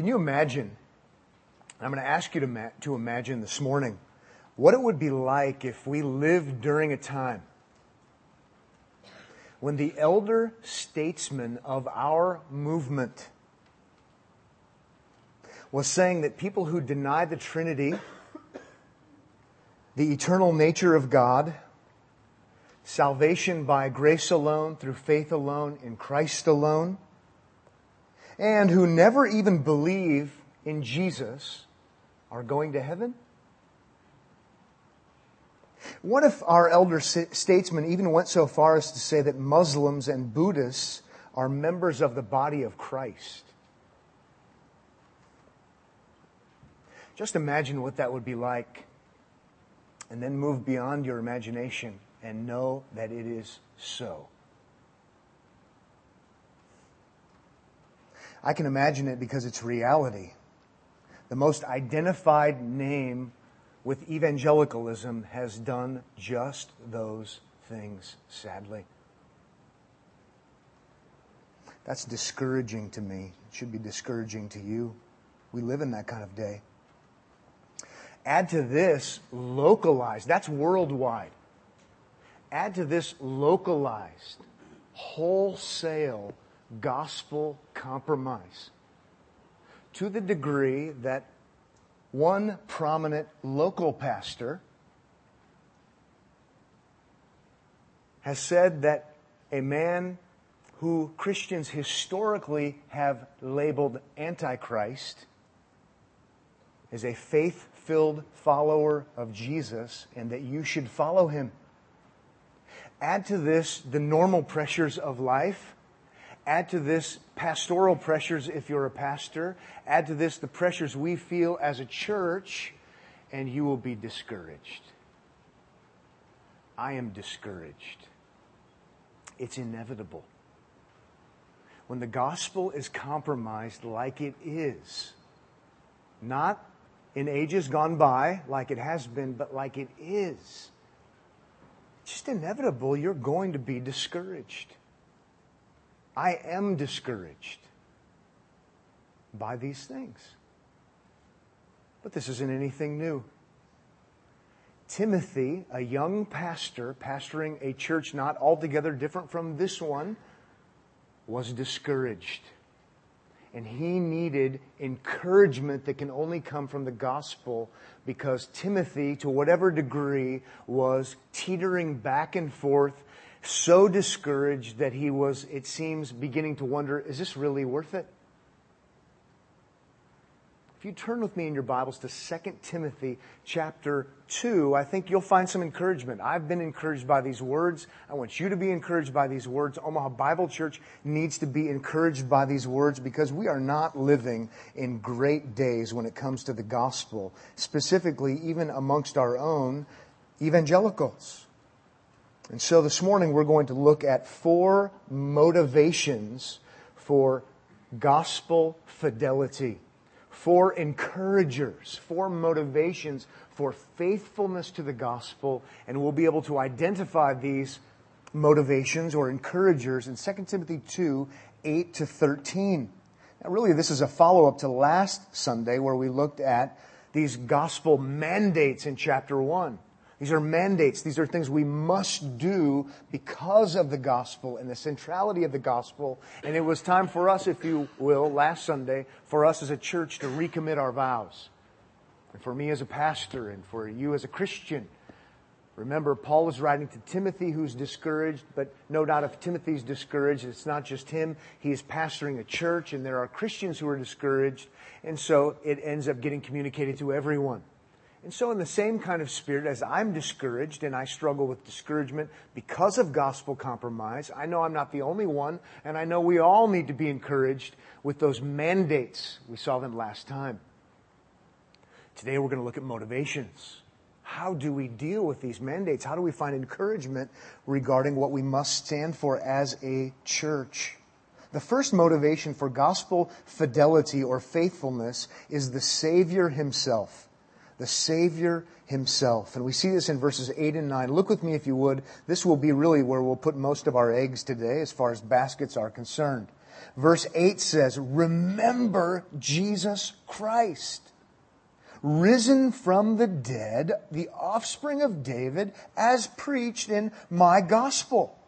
Can you imagine? I'm going to ask you to, ma- to imagine this morning what it would be like if we lived during a time when the elder statesman of our movement was saying that people who deny the Trinity, the eternal nature of God, salvation by grace alone, through faith alone, in Christ alone, and who never even believe in Jesus are going to heaven? What if our elder statesmen even went so far as to say that Muslims and Buddhists are members of the body of Christ? Just imagine what that would be like, and then move beyond your imagination and know that it is so. I can imagine it because it's reality. The most identified name with evangelicalism has done just those things, sadly. That's discouraging to me. It should be discouraging to you. We live in that kind of day. Add to this localized, that's worldwide. Add to this localized, wholesale gospel compromise to the degree that one prominent local pastor has said that a man who Christians historically have labeled Antichrist is a faith filled follower of Jesus and that you should follow him. Add to this the normal pressures of life Add to this pastoral pressures if you're a pastor. Add to this the pressures we feel as a church, and you will be discouraged. I am discouraged. It's inevitable. When the gospel is compromised like it is, not in ages gone by like it has been, but like it is, just inevitable you're going to be discouraged. I am discouraged by these things. But this isn't anything new. Timothy, a young pastor, pastoring a church not altogether different from this one, was discouraged. And he needed encouragement that can only come from the gospel because Timothy, to whatever degree, was teetering back and forth so discouraged that he was, it seems, beginning to wonder, is this really worth it? If you turn with me in your Bibles to 2 Timothy chapter 2, I think you'll find some encouragement. I've been encouraged by these words. I want you to be encouraged by these words. Omaha Bible Church needs to be encouraged by these words because we are not living in great days when it comes to the gospel, specifically even amongst our own evangelicals. And so this morning we're going to look at four motivations for gospel fidelity, four encouragers, four motivations for faithfulness to the gospel, and we'll be able to identify these motivations or encouragers in 2 Timothy 2, 8 to 13. Now really this is a follow-up to last Sunday where we looked at these gospel mandates in chapter 1. These are mandates. These are things we must do because of the gospel and the centrality of the gospel. And it was time for us, if you will, last Sunday, for us as a church to recommit our vows. And for me as a pastor and for you as a Christian. Remember, Paul is writing to Timothy who's discouraged, but no doubt if Timothy's discouraged, it's not just him. He is pastoring a church and there are Christians who are discouraged. And so it ends up getting communicated to everyone. And so, in the same kind of spirit, as I'm discouraged and I struggle with discouragement because of gospel compromise, I know I'm not the only one, and I know we all need to be encouraged with those mandates. We saw them last time. Today, we're going to look at motivations. How do we deal with these mandates? How do we find encouragement regarding what we must stand for as a church? The first motivation for gospel fidelity or faithfulness is the Savior Himself the Savior himself. And we see this in verses 8 and 9. Look with me if you would. This will be really where we'll put most of our eggs today as far as baskets are concerned. Verse 8 says, Remember Jesus Christ, risen from the dead, the offspring of David, as preached in my gospel.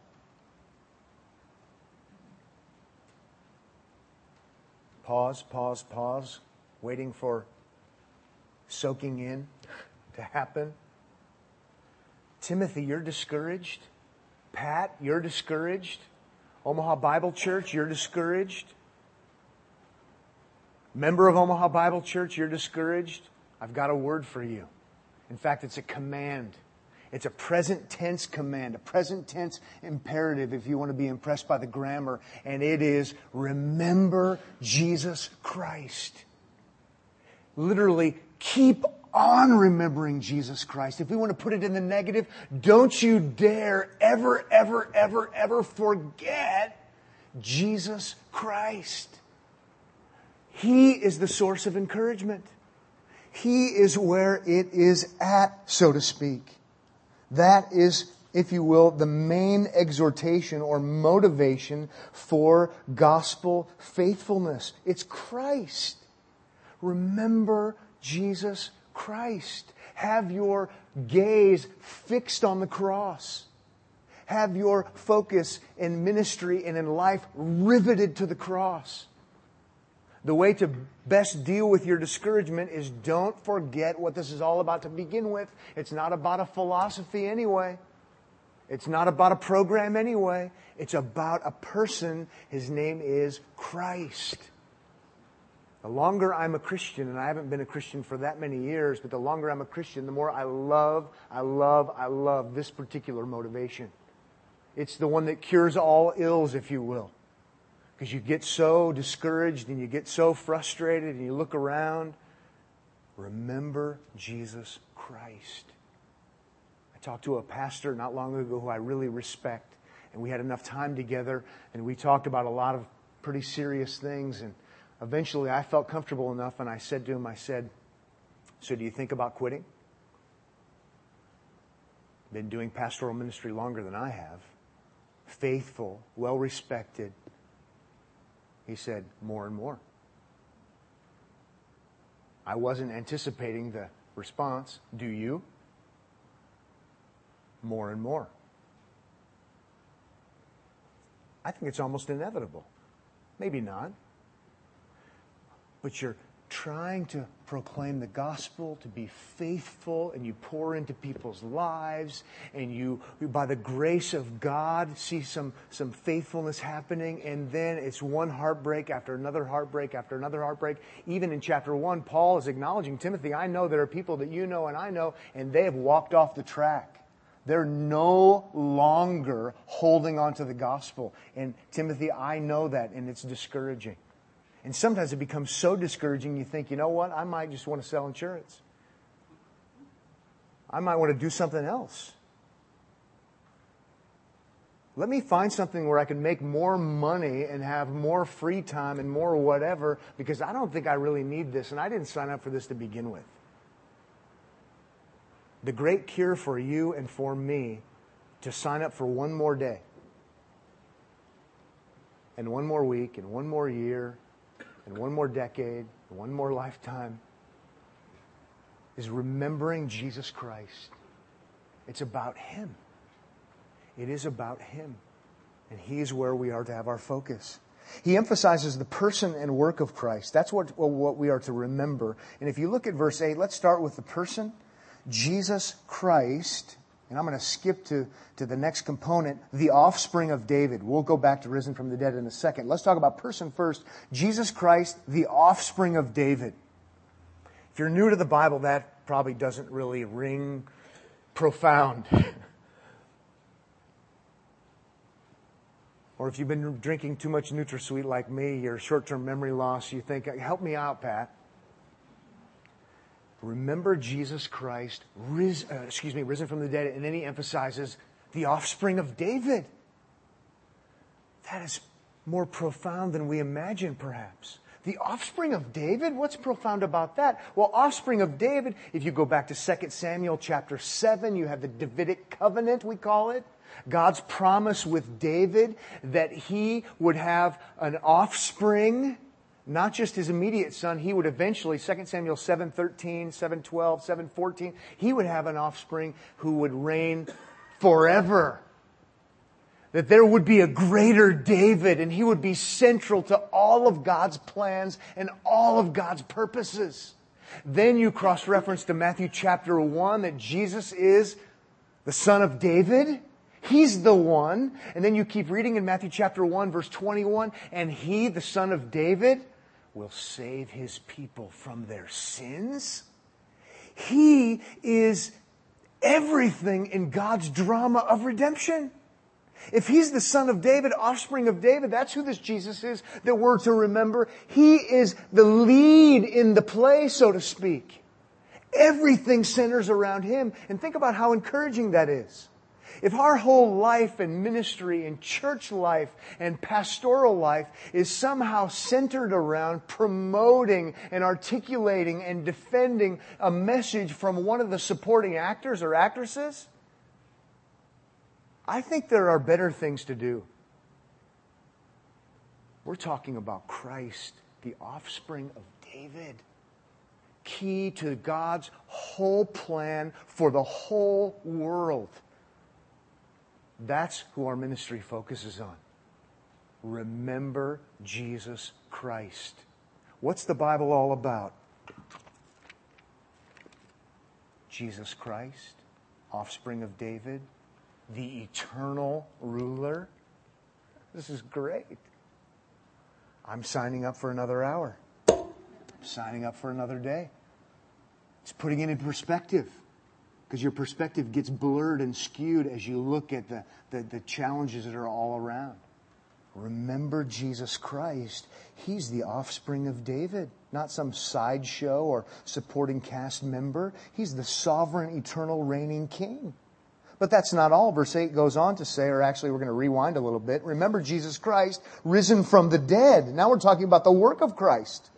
Pause, pause, pause, waiting for soaking in to happen. Timothy, you're discouraged. Pat, you're discouraged. Omaha Bible Church, you're discouraged. Member of Omaha Bible Church, you're discouraged. I've got a word for you. In fact, it's a command. It's a present tense command, a present tense imperative if you want to be impressed by the grammar. And it is remember Jesus Christ. Literally, keep on remembering Jesus Christ. If we want to put it in the negative, don't you dare ever, ever, ever, ever forget Jesus Christ. He is the source of encouragement. He is where it is at, so to speak. That is, if you will, the main exhortation or motivation for gospel faithfulness. It's Christ. Remember Jesus Christ. Have your gaze fixed on the cross. Have your focus in ministry and in life riveted to the cross. The way to best deal with your discouragement is don't forget what this is all about to begin with. It's not about a philosophy anyway. It's not about a program anyway. It's about a person. His name is Christ. The longer I'm a Christian, and I haven't been a Christian for that many years, but the longer I'm a Christian, the more I love, I love, I love this particular motivation. It's the one that cures all ills, if you will. Because you get so discouraged and you get so frustrated and you look around. Remember Jesus Christ. I talked to a pastor not long ago who I really respect, and we had enough time together, and we talked about a lot of pretty serious things. And eventually I felt comfortable enough and I said to him, I said, So do you think about quitting? Been doing pastoral ministry longer than I have. Faithful, well respected. He said, More and more. I wasn't anticipating the response. Do you? More and more. I think it's almost inevitable. Maybe not but you're trying to proclaim the gospel, to be faithful, and you pour into people's lives, and you, by the grace of God, see some, some faithfulness happening, and then it's one heartbreak after another heartbreak after another heartbreak. Even in chapter one, Paul is acknowledging, Timothy, I know there are people that you know and I know, and they have walked off the track. They're no longer holding on to the gospel. And Timothy, I know that, and it's discouraging. And sometimes it becomes so discouraging you think, you know what, I might just want to sell insurance. I might want to do something else. Let me find something where I can make more money and have more free time and more whatever because I don't think I really need this and I didn't sign up for this to begin with. The great cure for you and for me to sign up for one more day and one more week and one more year and one more decade, one more lifetime, is remembering Jesus Christ. It's about Him. It is about Him. And He is where we are to have our focus. He emphasizes the person and work of Christ. That's what, what we are to remember. And if you look at verse 8, let's start with the person. Jesus Christ and I'm going to skip to, to the next component, the offspring of David. We'll go back to risen from the dead in a second. Let's talk about person first. Jesus Christ, the offspring of David. If you're new to the Bible, that probably doesn't really ring profound. or if you've been drinking too much NutraSweet like me, your short-term memory loss, you think, help me out, Pat remember Jesus Christ, ris, uh, excuse me, risen from the dead, and then he emphasizes the offspring of David. That is more profound than we imagine, perhaps. The offspring of David? What's profound about that? Well, offspring of David, if you go back to 2 Samuel chapter 7, you have the Davidic covenant, we call it. God's promise with David that he would have an offspring, not just his immediate son, he would eventually, 2 Samuel 7:13, 7:12, 7:14, he would have an offspring who would reign forever. That there would be a greater David and he would be central to all of God's plans and all of God's purposes. Then you cross reference to Matthew chapter 1 that Jesus is the son of David. He's the one. And then you keep reading in Matthew chapter 1 verse 21 and he, the son of David, will save his people from their sins. He is everything in God's drama of redemption. If he's the son of David, offspring of David, that's who this Jesus is that we're to remember. He is the lead in the play, so to speak. Everything centers around him. And think about how encouraging that is. If our whole life and ministry and church life and pastoral life is somehow centered around promoting and articulating and defending a message from one of the supporting actors or actresses, I think there are better things to do. We're talking about Christ, the offspring of David. Key to God's whole plan for the whole world. That's who our ministry focuses on. Remember Jesus Christ. What's the Bible all about? Jesus Christ, offspring of David, the eternal ruler. This is great. I'm signing up for another hour. I'm signing up for another day. It's putting it in perspective because your perspective gets blurred and skewed as you look at the, the, the, challenges that are all around. Remember Jesus Christ. He's the offspring of David, not some sideshow or supporting cast member. He's the sovereign, eternal, reigning king. But that's not all. Verse 8 goes on to say, or actually we're going to rewind a little bit. Remember Jesus Christ, risen from the dead. Now we're talking about the work of Christ.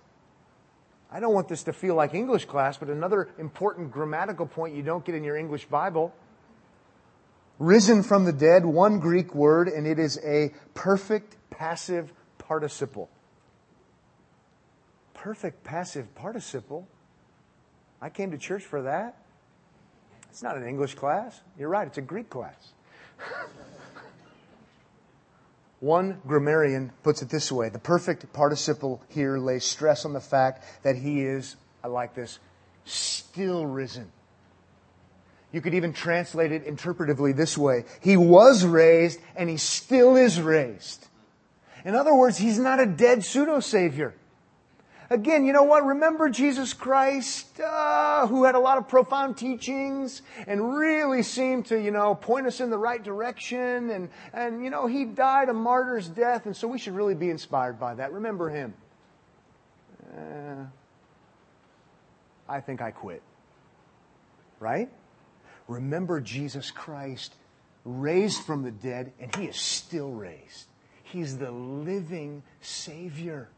I don't want this to feel like English class, but another important grammatical point you don't get in your English Bible. Risen from the dead, one Greek word, and it is a perfect passive participle. Perfect passive participle? I came to church for that. It's not an English class. You're right, it's a Greek class. One grammarian puts it this way the perfect participle here lays stress on the fact that he is, I like this, still risen. You could even translate it interpretively this way He was raised and he still is raised. In other words, he's not a dead pseudo savior. Again, you know what? Remember Jesus Christ, uh, who had a lot of profound teachings and really seemed to, you know, point us in the right direction. And, and, you know, he died a martyr's death, and so we should really be inspired by that. Remember him. Uh, I think I quit. Right? Remember Jesus Christ raised from the dead, and he is still raised. He's the living Savior.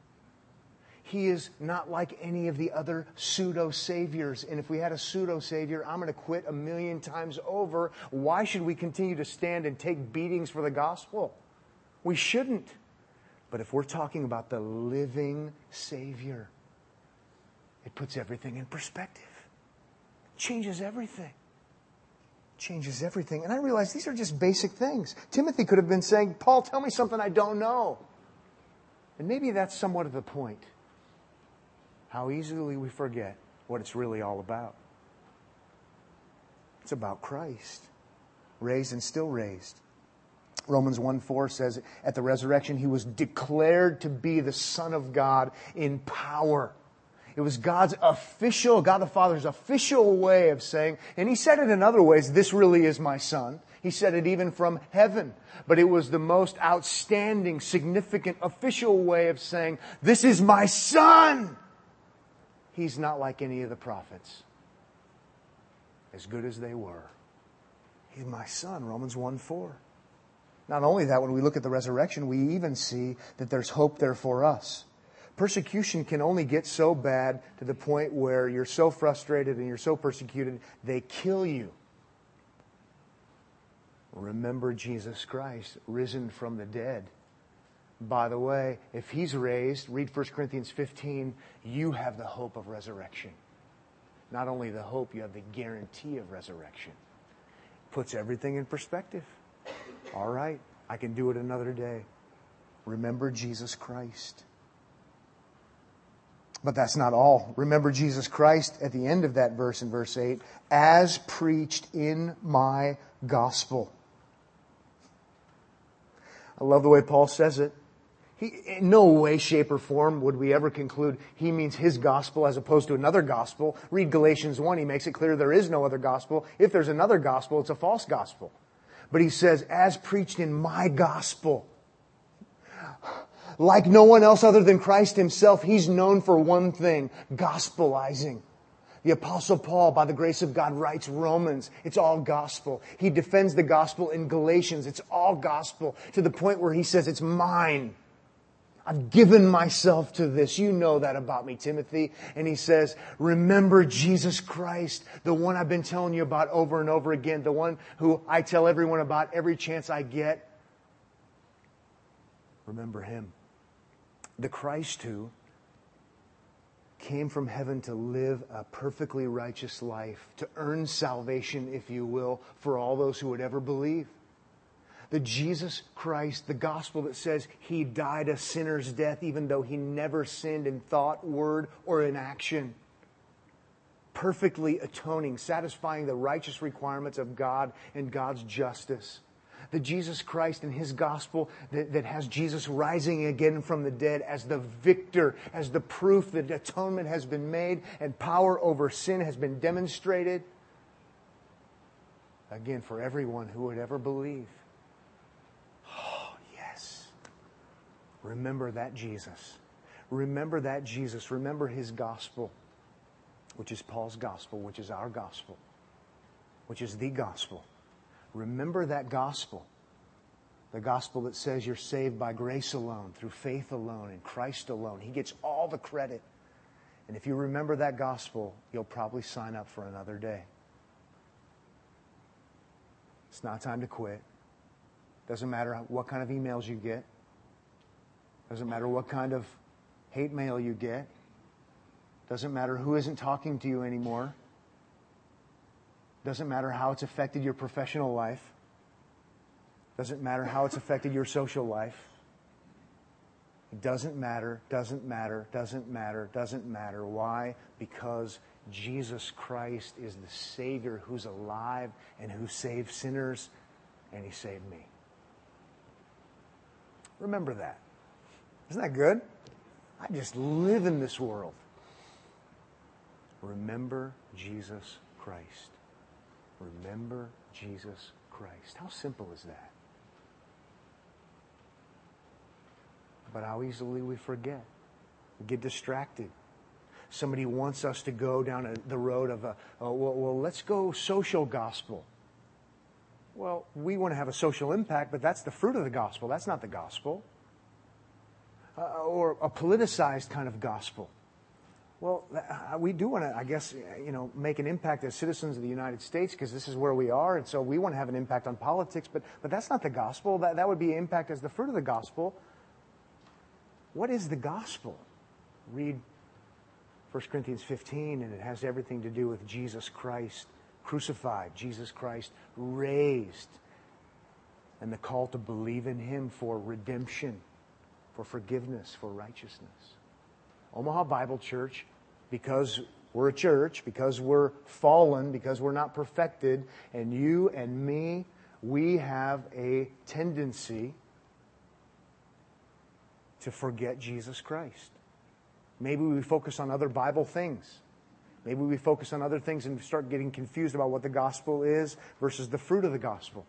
He is not like any of the other pseudo saviors. And if we had a pseudo savior, I'm going to quit a million times over. Why should we continue to stand and take beatings for the gospel? We shouldn't. But if we're talking about the living Savior, it puts everything in perspective, changes everything. Changes everything. And I realize these are just basic things. Timothy could have been saying, Paul, tell me something I don't know. And maybe that's somewhat of the point how easily we forget what it's really all about. It's about Christ, raised and still raised. Romans 1 4 says, At the resurrection, he was declared to be the Son of God in power. It was God's official, God the Father's official way of saying, and he said it in other ways, this really is my Son. He said it even from heaven. But it was the most outstanding, significant, official way of saying, this is my Son he's not like any of the prophets, as good as they were. He's my son, Romans 1 4. Not only that, when we look at the resurrection, we even see that there's hope there for us. Persecution can only get so bad to the point where you're so frustrated and you're so persecuted, they kill you. Remember Jesus Christ, risen from the dead. By the way, if he's raised, read 1 Corinthians 15, you have the hope of resurrection. Not only the hope, you have the guarantee of resurrection. Puts everything in perspective. All right, I can do it another day. Remember Jesus Christ. But that's not all. Remember Jesus Christ at the end of that verse in verse 8, as preached in my gospel. I love the way Paul says it. He, in no way, shape, or form would we ever conclude he means his gospel as opposed to another gospel. Read Galatians 1. He makes it clear there is no other gospel. If there's another gospel, it's a false gospel. But he says, as preached in my gospel. Like no one else other than Christ himself, he's known for one thing, gospelizing. The apostle Paul, by the grace of God, writes Romans. It's all gospel. He defends the gospel in Galatians. It's all gospel to the point where he says it's mine. I've given myself to this. You know that about me, Timothy. And he says, remember Jesus Christ, the one I've been telling you about over and over again, the one who I tell everyone about every chance I get. Remember him. The Christ who came from heaven to live a perfectly righteous life, to earn salvation, if you will, for all those who would ever believe. The Jesus Christ, the gospel that says he died a sinner's death even though he never sinned in thought, word, or in action. Perfectly atoning, satisfying the righteous requirements of God and God's justice the Jesus Christ and his gospel that, that has Jesus rising again from the dead as the victor, as the proof that atonement has been made and power over sin has been demonstrated. Again, for everyone who would ever believe. Oh, yes. Remember that Jesus. Remember that Jesus. Remember his gospel, which is Paul's gospel, which is our gospel, which is the gospel. Remember that gospel. The gospel that says you're saved by grace alone, through faith alone, in Christ alone. He gets all the credit. And if you remember that gospel, you'll probably sign up for another day. It's not time to quit. Doesn't matter what kind of emails you get. Doesn't matter what kind of hate mail you get. Doesn't matter who isn't talking to you anymore. Doesn't matter how it's affected your professional life. Doesn't matter how it's affected your social life. It doesn't matter, doesn't matter, doesn't matter, doesn't matter. Why? Because Jesus Christ is the Savior who's alive and who saves sinners, and He saved me. Remember that. Isn't that good? I just live in this world. Remember Jesus Christ. Remember Jesus Christ. How simple is that? But how easily we forget. We get distracted. Somebody wants us to go down a, the road of a, oh, well, well, let's go social gospel. Well, we want to have a social impact, but that's the fruit of the gospel. That's not the gospel. Uh, or a politicized kind of gospel. Well, uh, we do want to, I guess, you know, make an impact as citizens of the United States because this is where we are, and so we want to have an impact on politics. But, but that's not the gospel. That, that would be impact as the fruit of the gospel. What is the gospel? Read 1 Corinthians 15, and it has everything to do with Jesus Christ crucified, Jesus Christ raised, and the call to believe in Him for redemption, for forgiveness, for righteousness. Omaha Bible Church, because we're a church, because we're fallen, because we're not perfected, and you and me, we have a tendency to forget Jesus Christ. Maybe we focus on other Bible things. Maybe we focus on other things and start getting confused about what the gospel is versus the fruit of the gospel.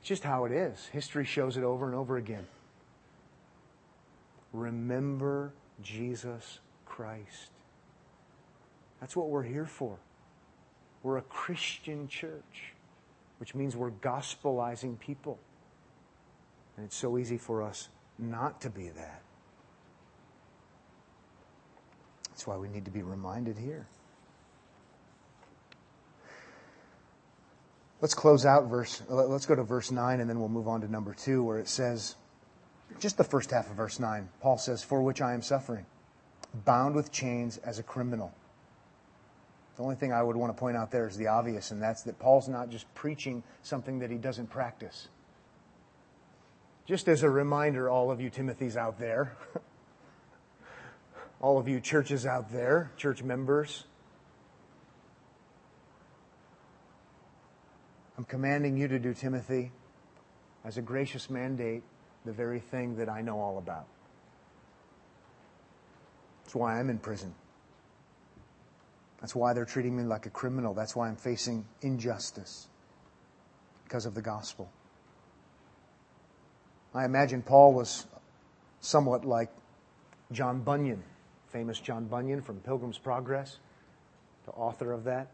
It's just how it is. History shows it over and over again. Remember Jesus Christ. That's what we're here for. We're a Christian church, which means we're gospelizing people. And it's so easy for us not to be that. That's why we need to be reminded here. Let's close out verse, let's go to verse 9 and then we'll move on to number 2 where it says, just the first half of verse 9, Paul says, For which I am suffering, bound with chains as a criminal. The only thing I would want to point out there is the obvious, and that's that Paul's not just preaching something that he doesn't practice. Just as a reminder, all of you Timothys out there, all of you churches out there, church members, I'm commanding you to do, Timothy, as a gracious mandate, the very thing that I know all about. That's why I'm in prison. That's why they're treating me like a criminal. That's why I'm facing injustice because of the gospel. I imagine Paul was somewhat like John Bunyan, famous John Bunyan from Pilgrim's Progress, the author of that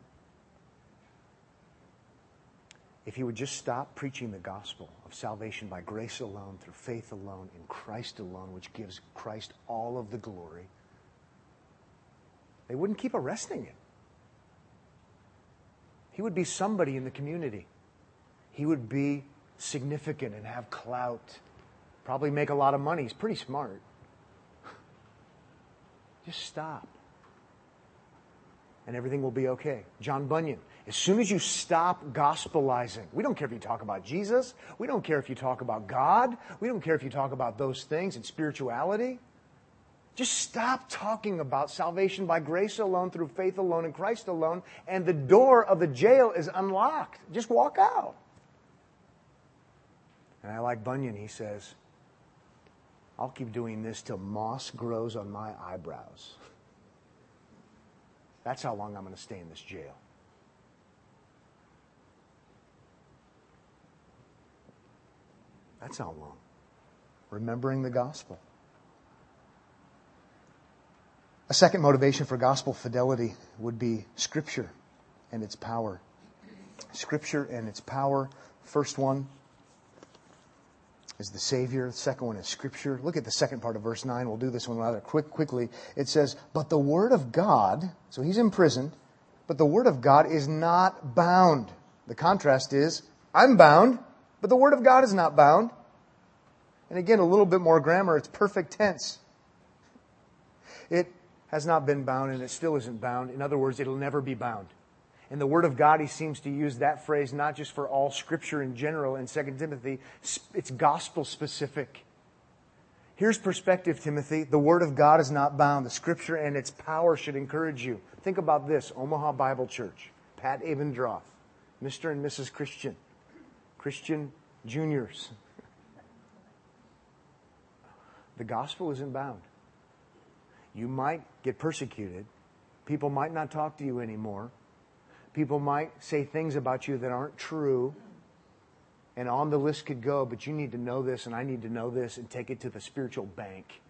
if he would just stop preaching the gospel of salvation by grace alone, through faith alone, in Christ alone, which gives Christ all of the glory, they wouldn't keep arresting him. He would be somebody in the community. He would be significant and have clout, probably make a lot of money. He's pretty smart. Just stop. And everything will be okay. John Bunyan, as soon as you stop gospelizing, we don't care if you talk about Jesus, we don't care if you talk about God, we don't care if you talk about those things and spirituality. Just stop talking about salvation by grace alone, through faith alone, in Christ alone, and the door of the jail is unlocked. Just walk out. And I like Bunyan, he says, I'll keep doing this till moss grows on my eyebrows. That's how long I'm going to stay in this jail. That's how long. Remembering the gospel. A second motivation for gospel fidelity would be Scripture and its power. Scripture and its power. First one is the Savior. The second one is Scripture. Look at the second part of verse 9. We'll do this one rather quick, quickly. It says, But the Word of God, so he's imprisoned, but the Word of God is not bound. The contrast is, I'm bound, but the Word of God is not bound. And again, a little bit more grammar, it's perfect tense. It has not been bound and it still isn't bound. In other words, it'll never be bound. In the Word of God, he seems to use that phrase not just for all Scripture in general in 2 Timothy, it's gospel specific. Here's perspective, Timothy. The Word of God is not bound. The Scripture and its power should encourage you. Think about this Omaha Bible Church, Pat Abendroth, Mr. and Mrs. Christian, Christian juniors, the gospel isn't bound. You might get persecuted. People might not talk to you anymore. People might say things about you that aren't true. And on the list could go, but you need to know this, and I need to know this, and take it to the spiritual bank.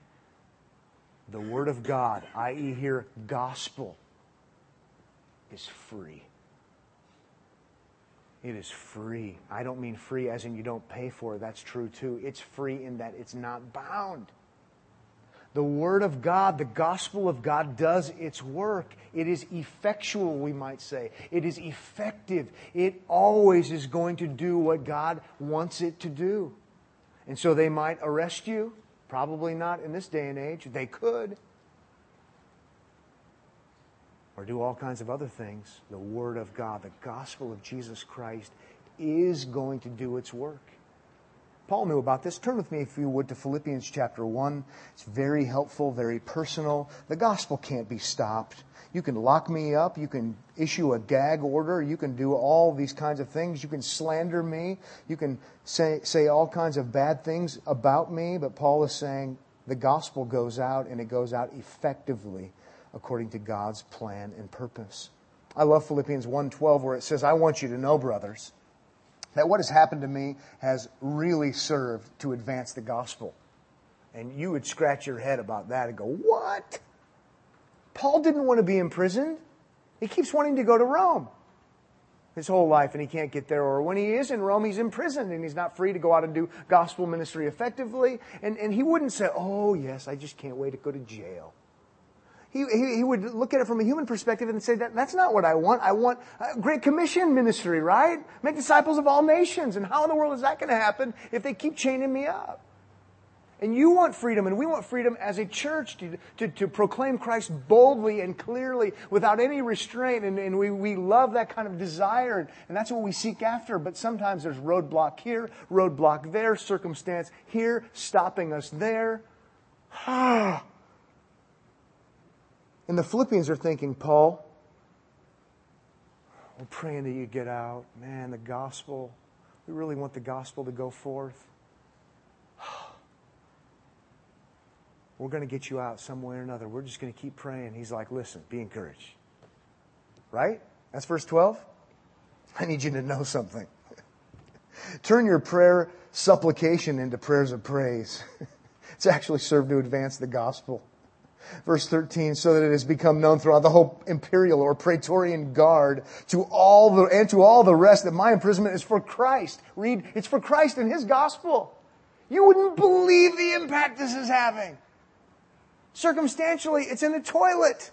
The Word of God, i.e., here, gospel, is free. It is free. I don't mean free as in you don't pay for it. That's true too. It's free in that it's not bound. The Word of God, the gospel of God does its work. It is effectual, we might say. It is effective. It always is going to do what God wants it to do. And so they might arrest you. Probably not in this day and age. They could or do all kinds of other things, the Word of God, the gospel of Jesus Christ, is going to do its work. Paul knew about this. Turn with me, if you would, to Philippians chapter 1. It's very helpful, very personal. The gospel can't be stopped. You can lock me up. You can issue a gag order. You can do all these kinds of things. You can slander me. You can say, say all kinds of bad things about me. But Paul is saying the gospel goes out and it goes out effectively according to God's plan and purpose. I love Philippians 1:12 where it says, "I want you to know, brothers, that what has happened to me has really served to advance the gospel." And you would scratch your head about that and go, "What? Paul didn't want to be imprisoned. He keeps wanting to go to Rome." his whole life and he can't get there. Or when he is in Rome, he's imprisoned and he's not free to go out and do gospel ministry effectively. And, and he wouldn't say, Oh, yes, I just can't wait to go to jail. He, he, he, would look at it from a human perspective and say that that's not what I want. I want a great commission ministry, right? Make disciples of all nations. And how in the world is that going to happen if they keep chaining me up? And you want freedom, and we want freedom as a church to, to, to proclaim Christ boldly and clearly without any restraint. And, and we, we love that kind of desire, and that's what we seek after. But sometimes there's roadblock here, roadblock there, circumstance here, stopping us there. Ah. And the Philippians are thinking, Paul, we're praying that you get out. Man, the gospel, we really want the gospel to go forth. We're going to get you out some way or another. We're just going to keep praying. He's like, listen, be encouraged. Right? That's verse 12. I need you to know something. Turn your prayer supplication into prayers of praise. it's actually served to advance the gospel. Verse 13, so that it has become known throughout the whole imperial or praetorian guard to all the, and to all the rest that my imprisonment is for Christ. Read, it's for Christ and His gospel. You wouldn't believe the impact this is having. Circumstantially, it's in the toilet.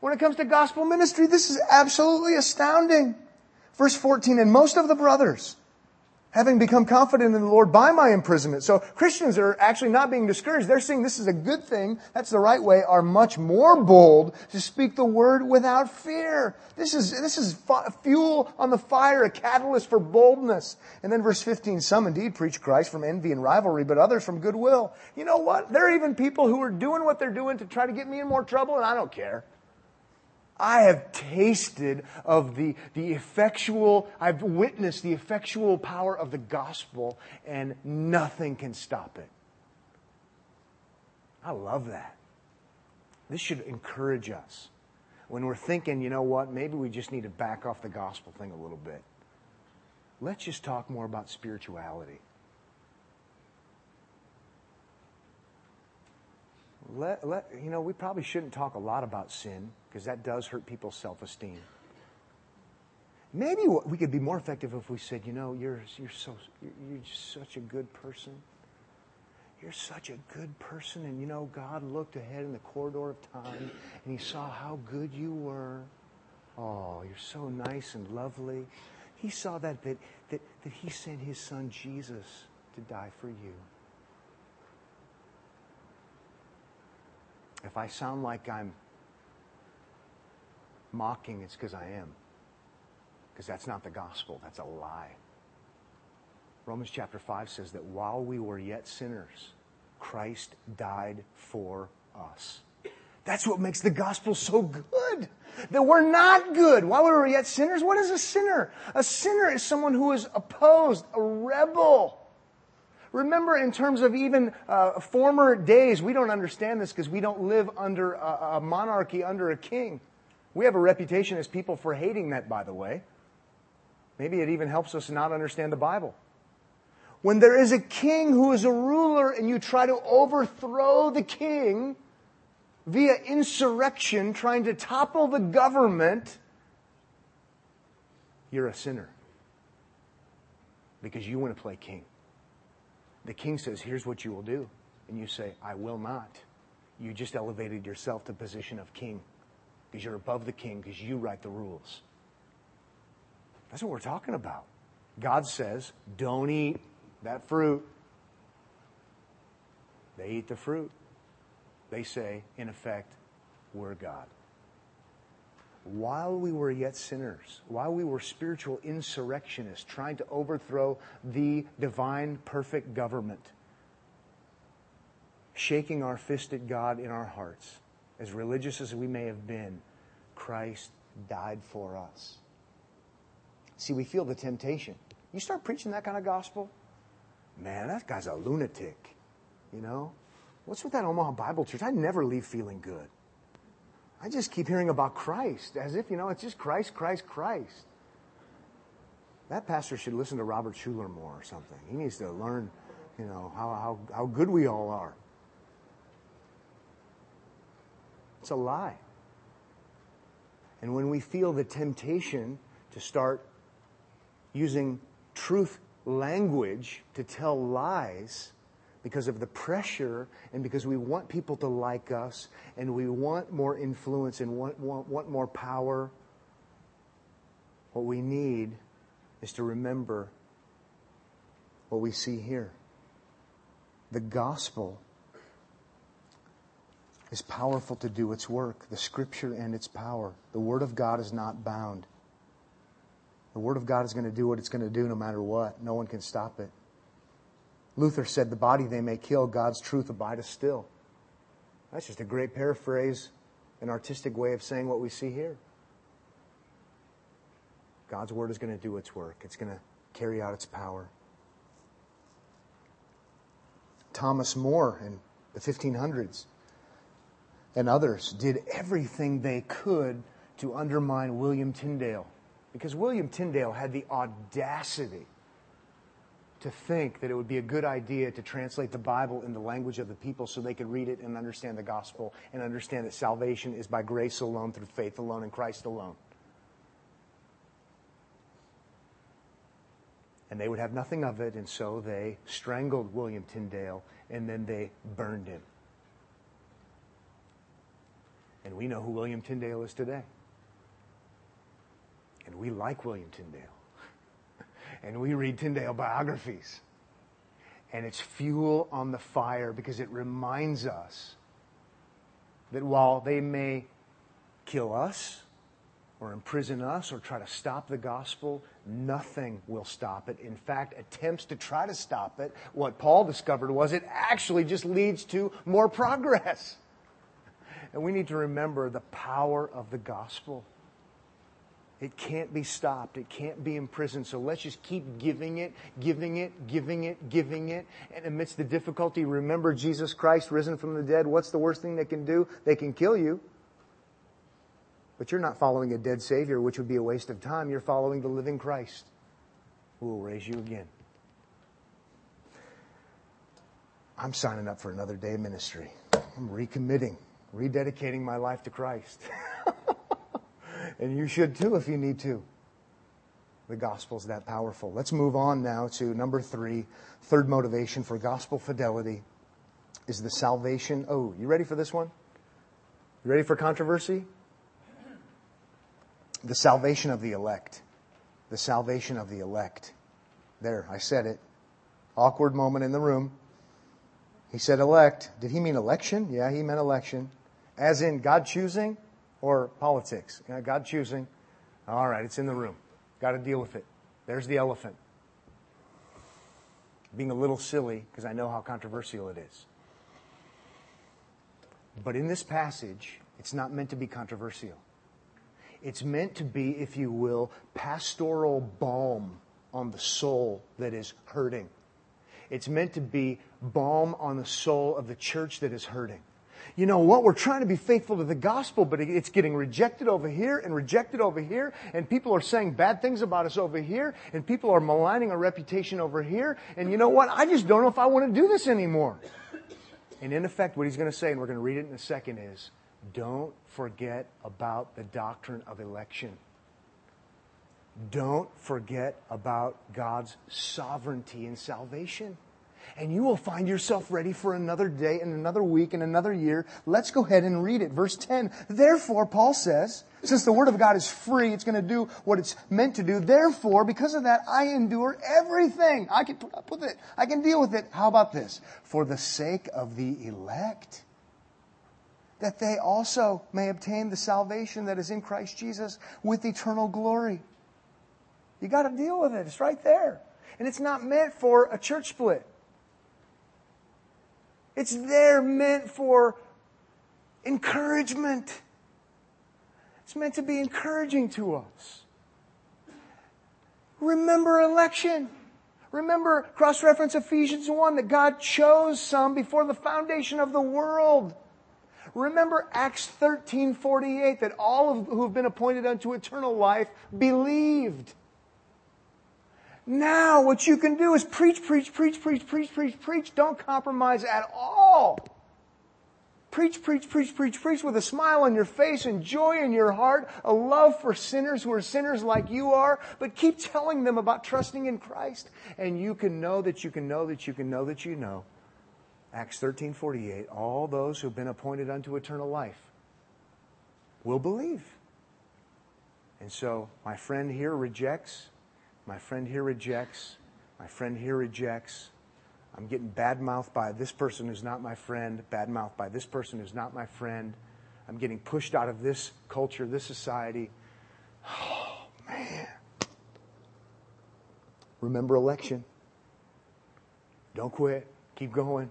When it comes to gospel ministry, this is absolutely astounding. Verse 14, and most of the brothers, having become confident in the Lord by my imprisonment. So Christians are actually not being discouraged. They're seeing this is a good thing. That's the right way. Are much more bold to speak the word without fear. This is, this is fuel on the fire, a catalyst for boldness. And then verse 15, some indeed preach Christ from envy and rivalry, but others from goodwill. You know what? There are even people who are doing what they're doing to try to get me in more trouble and I don't care. I have tasted of the, the effectual, I've witnessed the effectual power of the gospel, and nothing can stop it. I love that. This should encourage us. When we're thinking, you know what, maybe we just need to back off the gospel thing a little bit. Let's just talk more about spirituality. Let, let, you know, we probably shouldn't talk a lot about sin because that does hurt people's self esteem. Maybe we could be more effective if we said, you know, you're, you're, so, you're such a good person. You're such a good person. And you know, God looked ahead in the corridor of time and He saw how good you were. Oh, you're so nice and lovely. He saw that, that, that, that He sent His Son Jesus to die for you. If I sound like I'm mocking, it's because I am. Because that's not the gospel, that's a lie. Romans chapter 5 says that while we were yet sinners, Christ died for us. That's what makes the gospel so good. That we're not good. While we were yet sinners, what is a sinner? A sinner is someone who is opposed, a rebel. Remember, in terms of even uh, former days, we don't understand this because we don't live under a, a monarchy, under a king. We have a reputation as people for hating that, by the way. Maybe it even helps us not understand the Bible. When there is a king who is a ruler and you try to overthrow the king via insurrection, trying to topple the government, you're a sinner because you want to play king. The king says, Here's what you will do. And you say, I will not. You just elevated yourself to position of king because you're above the king because you write the rules. That's what we're talking about. God says, Don't eat that fruit. They eat the fruit. They say, in effect, we're God while we were yet sinners, while we were spiritual insurrectionists trying to overthrow the divine, perfect government, shaking our fist at God in our hearts, as religious as we may have been, Christ died for us. See, we feel the temptation. You start preaching that kind of gospel, man, that guy's a lunatic. You know? What's with that Omaha Bible Church? I never leave feeling good. I just keep hearing about Christ as if, you know, it's just Christ, Christ, Christ. That pastor should listen to Robert Schuller more or something. He needs to learn, you know, how, how, how good we all are. It's a lie. And when we feel the temptation to start using truth language to tell lies, because of the pressure and because we want people to like us and we want more influence and want, want, want more power, what we need is to remember what we see here. The gospel is powerful to do its work, the scripture and its power. The word of God is not bound. The word of God is going to do what it's going to do no matter what. No one can stop it. Luther said, The body they may kill, God's truth abideth still. That's just a great paraphrase, an artistic way of saying what we see here. God's word is going to do its work, it's going to carry out its power. Thomas More in the 1500s and others did everything they could to undermine William Tyndale because William Tyndale had the audacity to think that it would be a good idea to translate the Bible in the language of the people so they could read it and understand the gospel and understand that salvation is by grace alone, through faith alone, in Christ alone. And they would have nothing of it, and so they strangled William Tyndale and then they burned him. And we know who William Tyndale is today. And we like William Tyndale and we read Tyndale biographies. And it's fuel on the fire because it reminds us that while they may kill us or imprison us or try to stop the gospel, nothing will stop it. In fact, attempts to try to stop it, what Paul discovered was it actually just leads to more progress. And we need to remember the power of the gospel. It can't be stopped. It can't be imprisoned. So let's just keep giving it, giving it, giving it, giving it. And amidst the difficulty, remember Jesus Christ risen from the dead. What's the worst thing they can do? They can kill you. But you're not following a dead Savior, which would be a waste of time. You're following the living Christ who will raise you again. I'm signing up for another day of ministry. I'm recommitting, rededicating my life to Christ. and you should too if you need to. The gospel's that powerful. Let's move on now to number three. Third motivation for gospel fidelity is the salvation. Oh, you ready for this one? You ready for controversy? The salvation of the elect. The salvation of the elect. There, I said it. Awkward moment in the room. He said elect. Did he mean election? Yeah, he meant election. As in God choosing? or politics. Uh, God choosing. All right, it's in the room. Got to deal with it. There's the elephant. Being a little silly because I know how controversial it is. But in this passage, it's not meant to be controversial. It's meant to be, if you will, pastoral balm on the soul that is hurting. It's meant to be balm on the soul of the church that is hurting you know what? We're trying to be faithful to the gospel, but it's getting rejected over here and rejected over here, and people are saying bad things about us over here, and people are maligning our reputation over here, and you know what? I just don't know if I want to do this anymore. And in effect, what he's going to say, and we're going to read it in a second, is don't forget about the doctrine of election. Don't forget about God's sovereignty and salvation and you will find yourself ready for another day and another week and another year. Let's go ahead and read it. Verse 10. Therefore, Paul says, since the word of God is free, it's going to do what it's meant to do. Therefore, because of that, I endure everything. I can put up with it. I can deal with it. How about this? For the sake of the elect, that they also may obtain the salvation that is in Christ Jesus with eternal glory. You got to deal with it. It's right there. And it's not meant for a church split. It's there meant for encouragement. It's meant to be encouraging to us. Remember election. Remember, cross reference Ephesians 1 that God chose some before the foundation of the world. Remember Acts 13 48 that all who have been appointed unto eternal life believed. Now, what you can do is preach, preach, preach, preach, preach, preach, preach. Don't compromise at all. Preach, preach, preach, preach, preach with a smile on your face and joy in your heart, a love for sinners who are sinners like you are, but keep telling them about trusting in Christ. And you can know that you can know that you can know that you know Acts 13:48, all those who've been appointed unto eternal life will believe. And so my friend here rejects, my friend here rejects, my friend here rejects. I'm getting bad mouthed by this person who's not my friend, bad mouthed by this person who's not my friend. I'm getting pushed out of this culture, this society. Oh, man. Remember election. Don't quit. Keep going.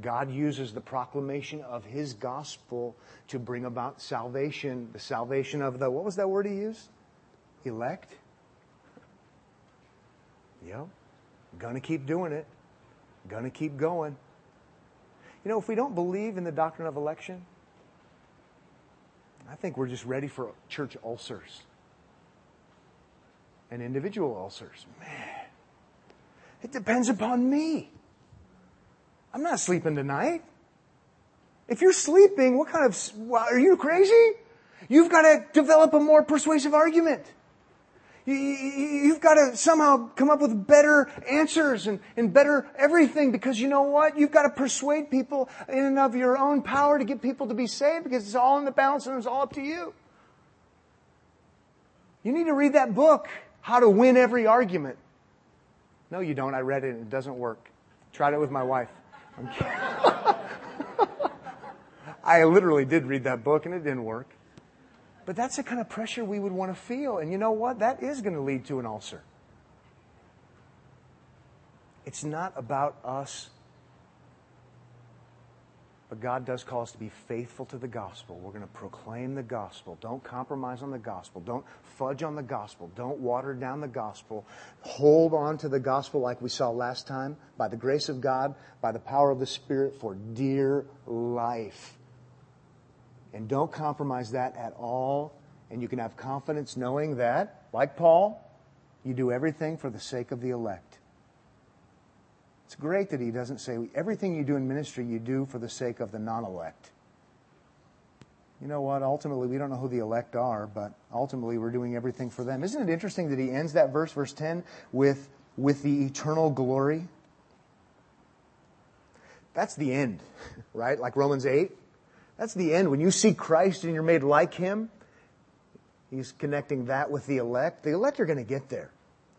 God uses the proclamation of His gospel to bring about salvation, the salvation of the, what was that word He used? Elect? Yep. Gonna keep doing it. Gonna keep going. You know, if we don't believe in the doctrine of election, I think we're just ready for church ulcers and individual ulcers. Man, it depends upon me. I'm not sleeping tonight. If you're sleeping, what kind of, are you crazy? You've got to develop a more persuasive argument. You, have got to somehow come up with better answers and, and better everything because you know what? You've got to persuade people in and of your own power to get people to be saved because it's all in the balance and it's all up to you. You need to read that book, How to Win Every Argument. No, you don't. I read it and it doesn't work. Tried it with my wife. I literally did read that book and it didn't work. But that's the kind of pressure we would want to feel. And you know what? That is going to lead to an ulcer. It's not about us. But God does call us to be faithful to the gospel. We're going to proclaim the gospel. Don't compromise on the gospel. Don't fudge on the gospel. Don't water down the gospel. Hold on to the gospel like we saw last time by the grace of God, by the power of the Spirit for dear life. And don't compromise that at all. And you can have confidence knowing that, like Paul, you do everything for the sake of the elect. It's great that he doesn't say everything you do in ministry you do for the sake of the non elect. You know what? Ultimately, we don't know who the elect are, but ultimately we're doing everything for them. Isn't it interesting that he ends that verse, verse 10, with, with the eternal glory? That's the end, right? Like Romans 8. That's the end. When you see Christ and you're made like him, he's connecting that with the elect. The elect are going to get there.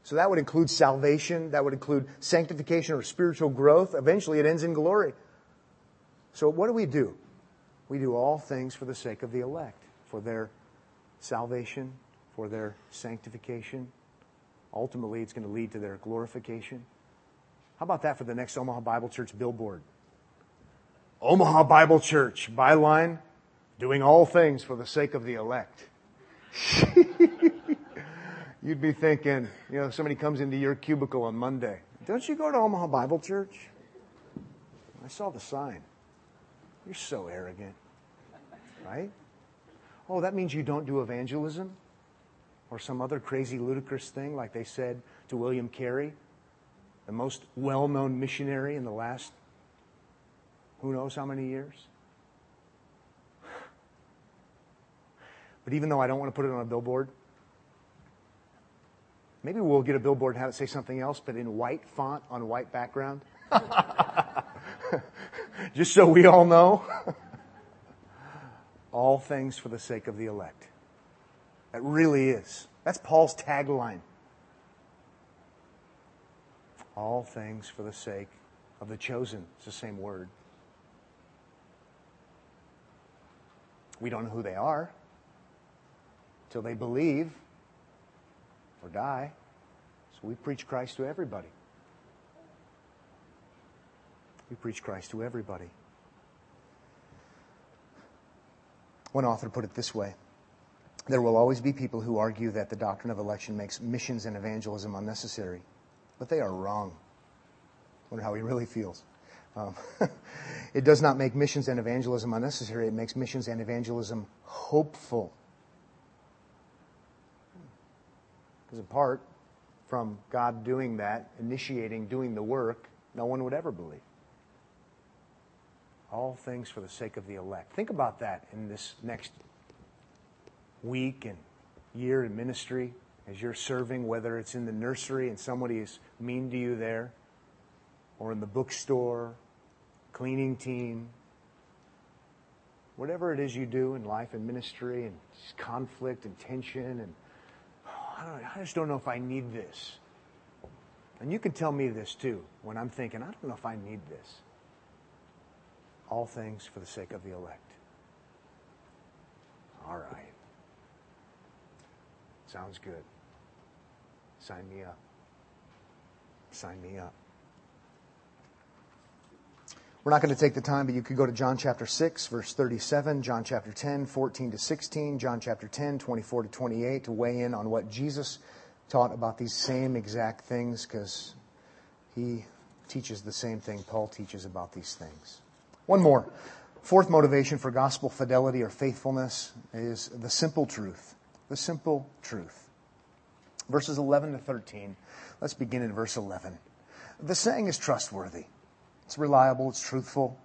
So that would include salvation, that would include sanctification or spiritual growth. Eventually it ends in glory. So what do we do? We do all things for the sake of the elect, for their salvation, for their sanctification. Ultimately, it's going to lead to their glorification. How about that for the next Omaha Bible Church billboard? Omaha Bible Church, byline, doing all things for the sake of the elect. You'd be thinking, you know, somebody comes into your cubicle on Monday. Don't you go to Omaha Bible Church? I saw the sign. You're so arrogant. Right? Oh, that means you don't do evangelism? Or some other crazy, ludicrous thing like they said to William Carey, the most well known missionary in the last who knows how many years? But even though I don't want to put it on a billboard, maybe we'll get a billboard and have it say something else, but in white font on white background. Just so we all know. all things for the sake of the elect. That really is. That's Paul's tagline. All things for the sake of the chosen. It's the same word. We don't know who they are till they believe or die. So we preach Christ to everybody. We preach Christ to everybody. One author put it this way There will always be people who argue that the doctrine of election makes missions and evangelism unnecessary, but they are wrong. I wonder how he really feels. Um, it does not make missions and evangelism unnecessary. It makes missions and evangelism hopeful. Because apart from God doing that, initiating, doing the work, no one would ever believe. All things for the sake of the elect. Think about that in this next week and year in ministry as you're serving, whether it's in the nursery and somebody is mean to you there, or in the bookstore, cleaning team, whatever it is you do in life and ministry and conflict and tension and oh, I, I just don't know if I need this. And you can tell me this too when I'm thinking, I don't know if I need this. All things for the sake of the elect. All right. Sounds good. Sign me up. Sign me up. We're not going to take the time, but you could go to John chapter 6, verse 37, John chapter 10, 14 to 16, John chapter 10, 24 to 28 to weigh in on what Jesus taught about these same exact things because he teaches the same thing Paul teaches about these things. One more. Fourth motivation for gospel fidelity or faithfulness is the simple truth. The simple truth. Verses 11 to 13. Let's begin in verse 11. The saying is trustworthy. It's reliable, it's truthful.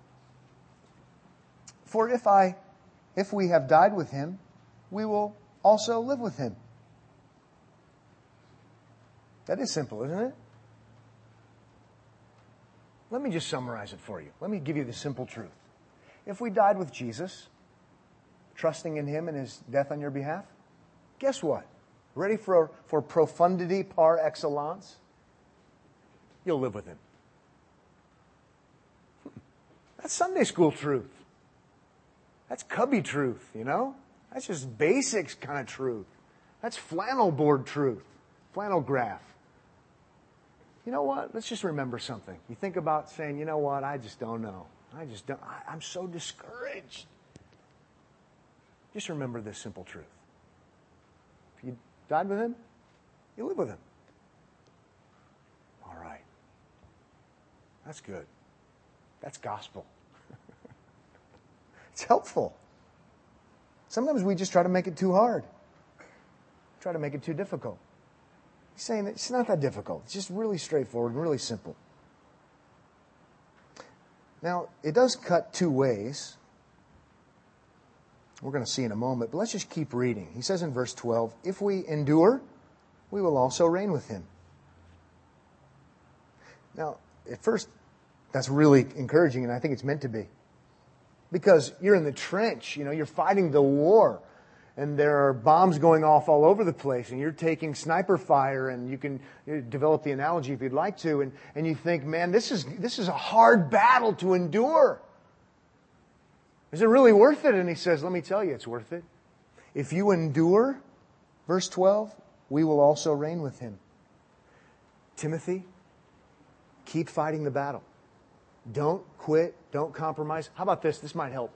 For if I if we have died with him, we will also live with him. That is simple, isn't it? Let me just summarize it for you. Let me give you the simple truth. If we died with Jesus, trusting in him and his death on your behalf, guess what? Ready for, for profundity par excellence? You'll live with him. That's Sunday school truth. That's cubby truth, you know? That's just basics kind of truth. That's flannel board truth, flannel graph. You know what? Let's just remember something. You think about saying, you know what? I just don't know. I just don't. I, I'm so discouraged. Just remember this simple truth. If you died with him, you live with him. All right. That's good. That's gospel. it's helpful. Sometimes we just try to make it too hard, try to make it too difficult. He's saying it's not that difficult. It's just really straightforward and really simple. Now, it does cut two ways. We're going to see in a moment, but let's just keep reading. He says in verse 12, If we endure, we will also reign with him. Now, at first, that's really encouraging, and I think it's meant to be. Because you're in the trench, you know, you're fighting the war, and there are bombs going off all over the place, and you're taking sniper fire, and you can develop the analogy if you'd like to, and, and you think, man, this is, this is a hard battle to endure. Is it really worth it? And he says, let me tell you, it's worth it. If you endure, verse 12, we will also reign with him. Timothy, keep fighting the battle. Don't quit. Don't compromise. How about this? This might help.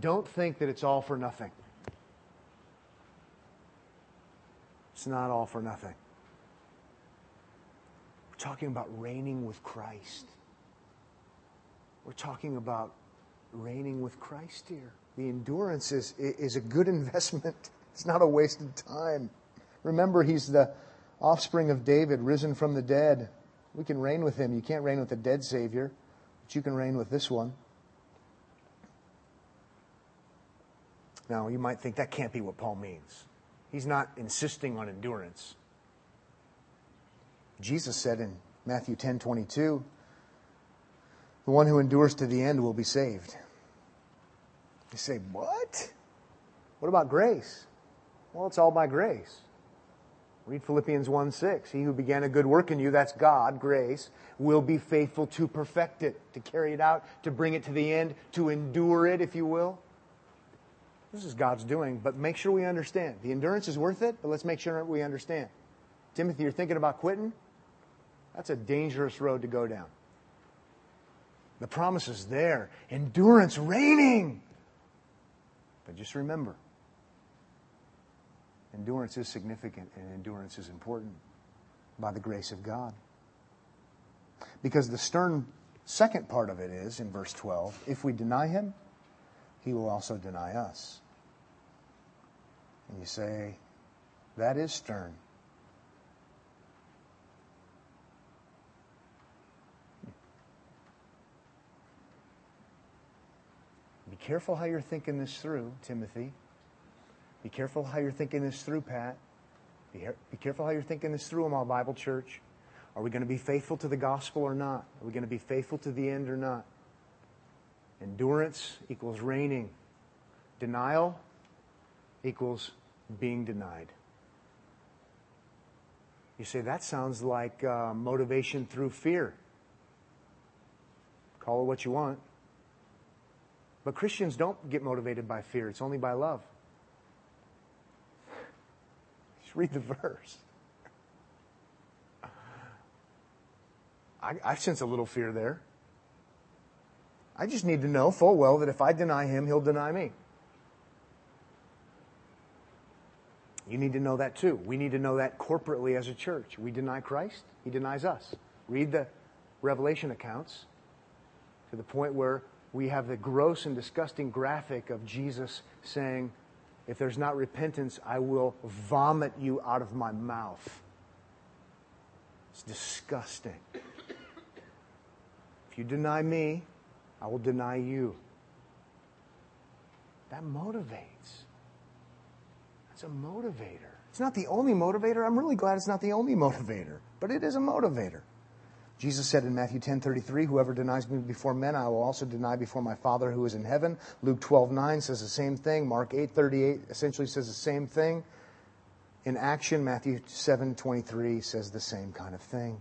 Don't think that it's all for nothing. It's not all for nothing. We're talking about reigning with Christ. We're talking about reigning with Christ here. The endurance is, is a good investment. It's not a wasted time. Remember, he's the offspring of David, risen from the dead. We can reign with him. You can't reign with a dead Savior but you can reign with this one. Now, you might think that can't be what Paul means. He's not insisting on endurance. Jesus said in Matthew 10 22, the one who endures to the end will be saved. You say, what? What about grace? Well, it's all by grace. Read Philippians 1 6. He who began a good work in you, that's God, grace, will be faithful to perfect it, to carry it out, to bring it to the end, to endure it, if you will. This is God's doing, but make sure we understand. The endurance is worth it, but let's make sure we understand. Timothy, you're thinking about quitting? That's a dangerous road to go down. The promise is there. Endurance reigning. But just remember, Endurance is significant and endurance is important by the grace of God. Because the stern second part of it is, in verse 12, if we deny him, he will also deny us. And you say, that is stern. Be careful how you're thinking this through, Timothy. Be careful how you're thinking this through, Pat. Be, be careful how you're thinking this through, Omaha Bible Church. Are we going to be faithful to the gospel or not? Are we going to be faithful to the end or not? Endurance equals reigning. Denial equals being denied. You say, that sounds like uh, motivation through fear. Call it what you want. But Christians don't get motivated by fear, it's only by love. Just read the verse. I, I sense a little fear there. I just need to know full well that if I deny him, he'll deny me. You need to know that too. We need to know that corporately as a church. We deny Christ, he denies us. Read the Revelation accounts to the point where we have the gross and disgusting graphic of Jesus saying, If there's not repentance, I will vomit you out of my mouth. It's disgusting. If you deny me, I will deny you. That motivates. That's a motivator. It's not the only motivator. I'm really glad it's not the only motivator, but it is a motivator. Jesus said in Matthew 10:33, "Whoever denies me before men, I will also deny before my Father who is in heaven." Luke 12:9 says the same thing. Mark 8:38 essentially says the same thing. In action, Matthew 7:23 says the same kind of thing.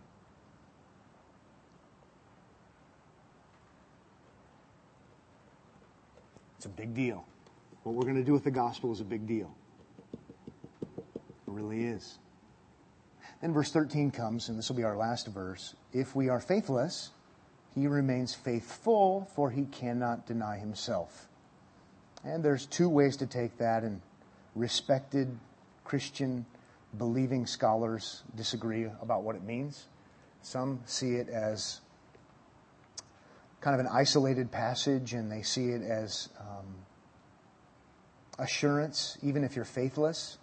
It's a big deal. What we're going to do with the gospel is a big deal. It really is. Then verse 13 comes, and this will be our last verse. If we are faithless, he remains faithful, for he cannot deny himself. And there's two ways to take that, and respected Christian believing scholars disagree about what it means. Some see it as kind of an isolated passage, and they see it as um, assurance, even if you're faithless.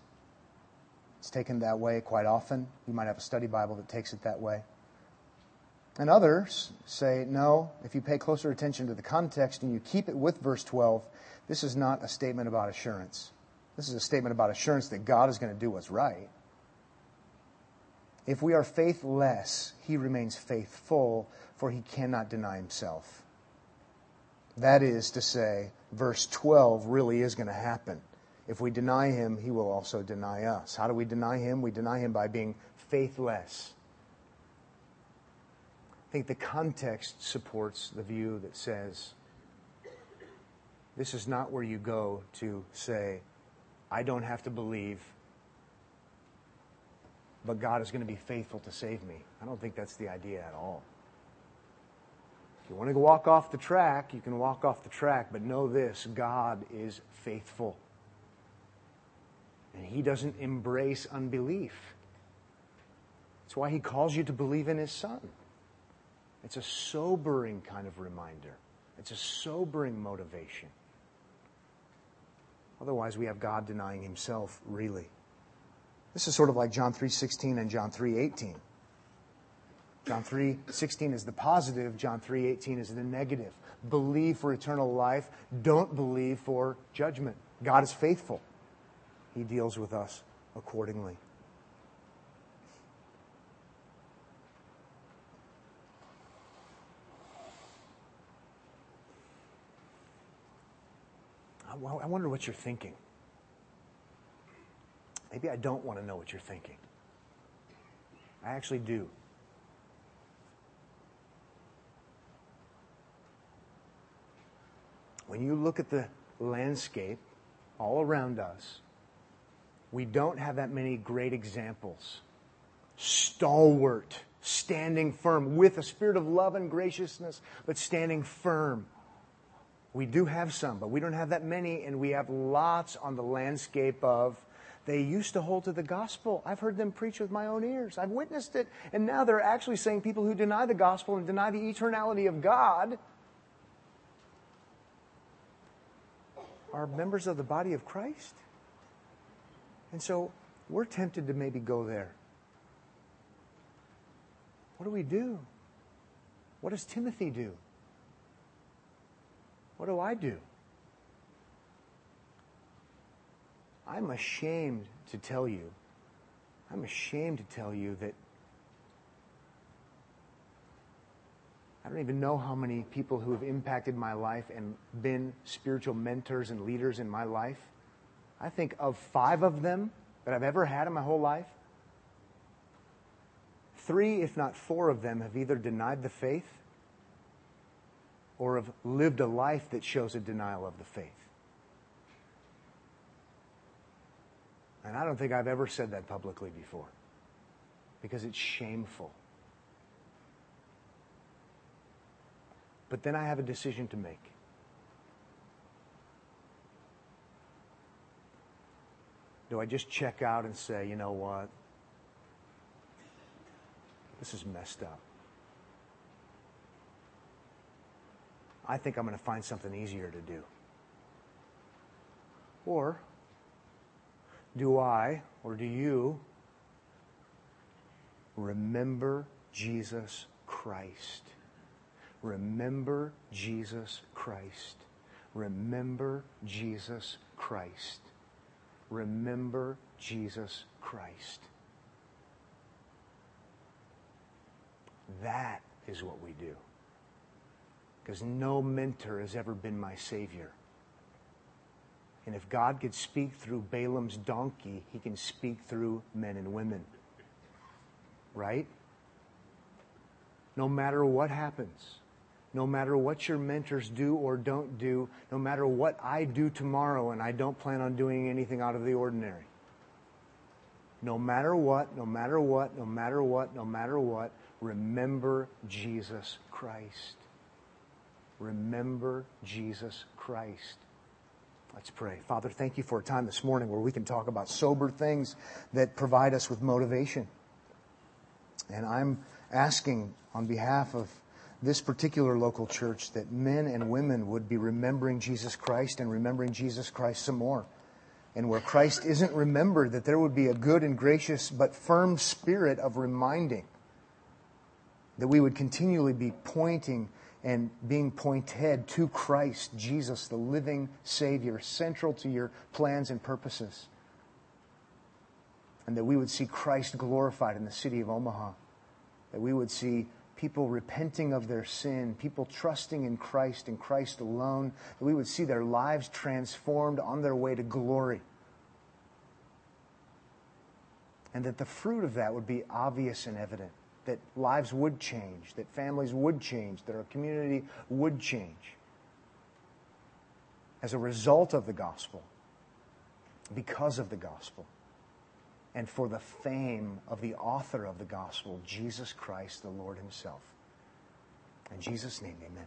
It's taken that way quite often. You might have a study Bible that takes it that way. And others say, no, if you pay closer attention to the context and you keep it with verse 12, this is not a statement about assurance. This is a statement about assurance that God is going to do what's right. If we are faithless, he remains faithful, for he cannot deny himself. That is to say, verse 12 really is going to happen. If we deny him, he will also deny us. How do we deny him? We deny him by being faithless. I think the context supports the view that says this is not where you go to say, I don't have to believe, but God is going to be faithful to save me. I don't think that's the idea at all. If you want to walk off the track, you can walk off the track, but know this God is faithful. And he doesn't embrace unbelief. That's why he calls you to believe in his son. It's a sobering kind of reminder. It's a sobering motivation. Otherwise, we have God denying himself, really. This is sort of like John 3:16 and John 3:18. John 3:16 is the positive, John 3:18 is the negative. Believe for eternal life, don't believe for judgment. God is faithful. He deals with us accordingly. I wonder what you're thinking. Maybe I don't want to know what you're thinking. I actually do. When you look at the landscape all around us, we don't have that many great examples. Stalwart, standing firm with a spirit of love and graciousness, but standing firm. We do have some, but we don't have that many, and we have lots on the landscape of they used to hold to the gospel. I've heard them preach with my own ears. I've witnessed it. And now they're actually saying people who deny the gospel and deny the eternality of God are members of the body of Christ. And so we're tempted to maybe go there. What do we do? What does Timothy do? What do I do? I'm ashamed to tell you, I'm ashamed to tell you that I don't even know how many people who have impacted my life and been spiritual mentors and leaders in my life. I think of five of them that I've ever had in my whole life, three, if not four of them, have either denied the faith or have lived a life that shows a denial of the faith. And I don't think I've ever said that publicly before because it's shameful. But then I have a decision to make. Do I just check out and say, you know what? This is messed up. I think I'm going to find something easier to do. Or do I, or do you, remember Jesus Christ? Remember Jesus Christ. Remember Jesus Christ. Remember Jesus Christ. That is what we do. Because no mentor has ever been my Savior. And if God could speak through Balaam's donkey, he can speak through men and women. Right? No matter what happens, no matter what your mentors do or don't do, no matter what I do tomorrow, and I don't plan on doing anything out of the ordinary. No matter what, no matter what, no matter what, no matter what, remember Jesus Christ. Remember Jesus Christ. Let's pray. Father, thank you for a time this morning where we can talk about sober things that provide us with motivation. And I'm asking on behalf of this particular local church that men and women would be remembering Jesus Christ and remembering Jesus Christ some more. And where Christ isn't remembered, that there would be a good and gracious but firm spirit of reminding. That we would continually be pointing and being pointed to Christ, Jesus, the living Savior, central to your plans and purposes. And that we would see Christ glorified in the city of Omaha. That we would see people repenting of their sin, people trusting in Christ and Christ alone, that we would see their lives transformed on their way to glory. And that the fruit of that would be obvious and evident, that lives would change, that families would change, that our community would change as a result of the gospel, because of the gospel and for the fame of the author of the gospel, Jesus Christ, the Lord Himself. In Jesus' name, amen.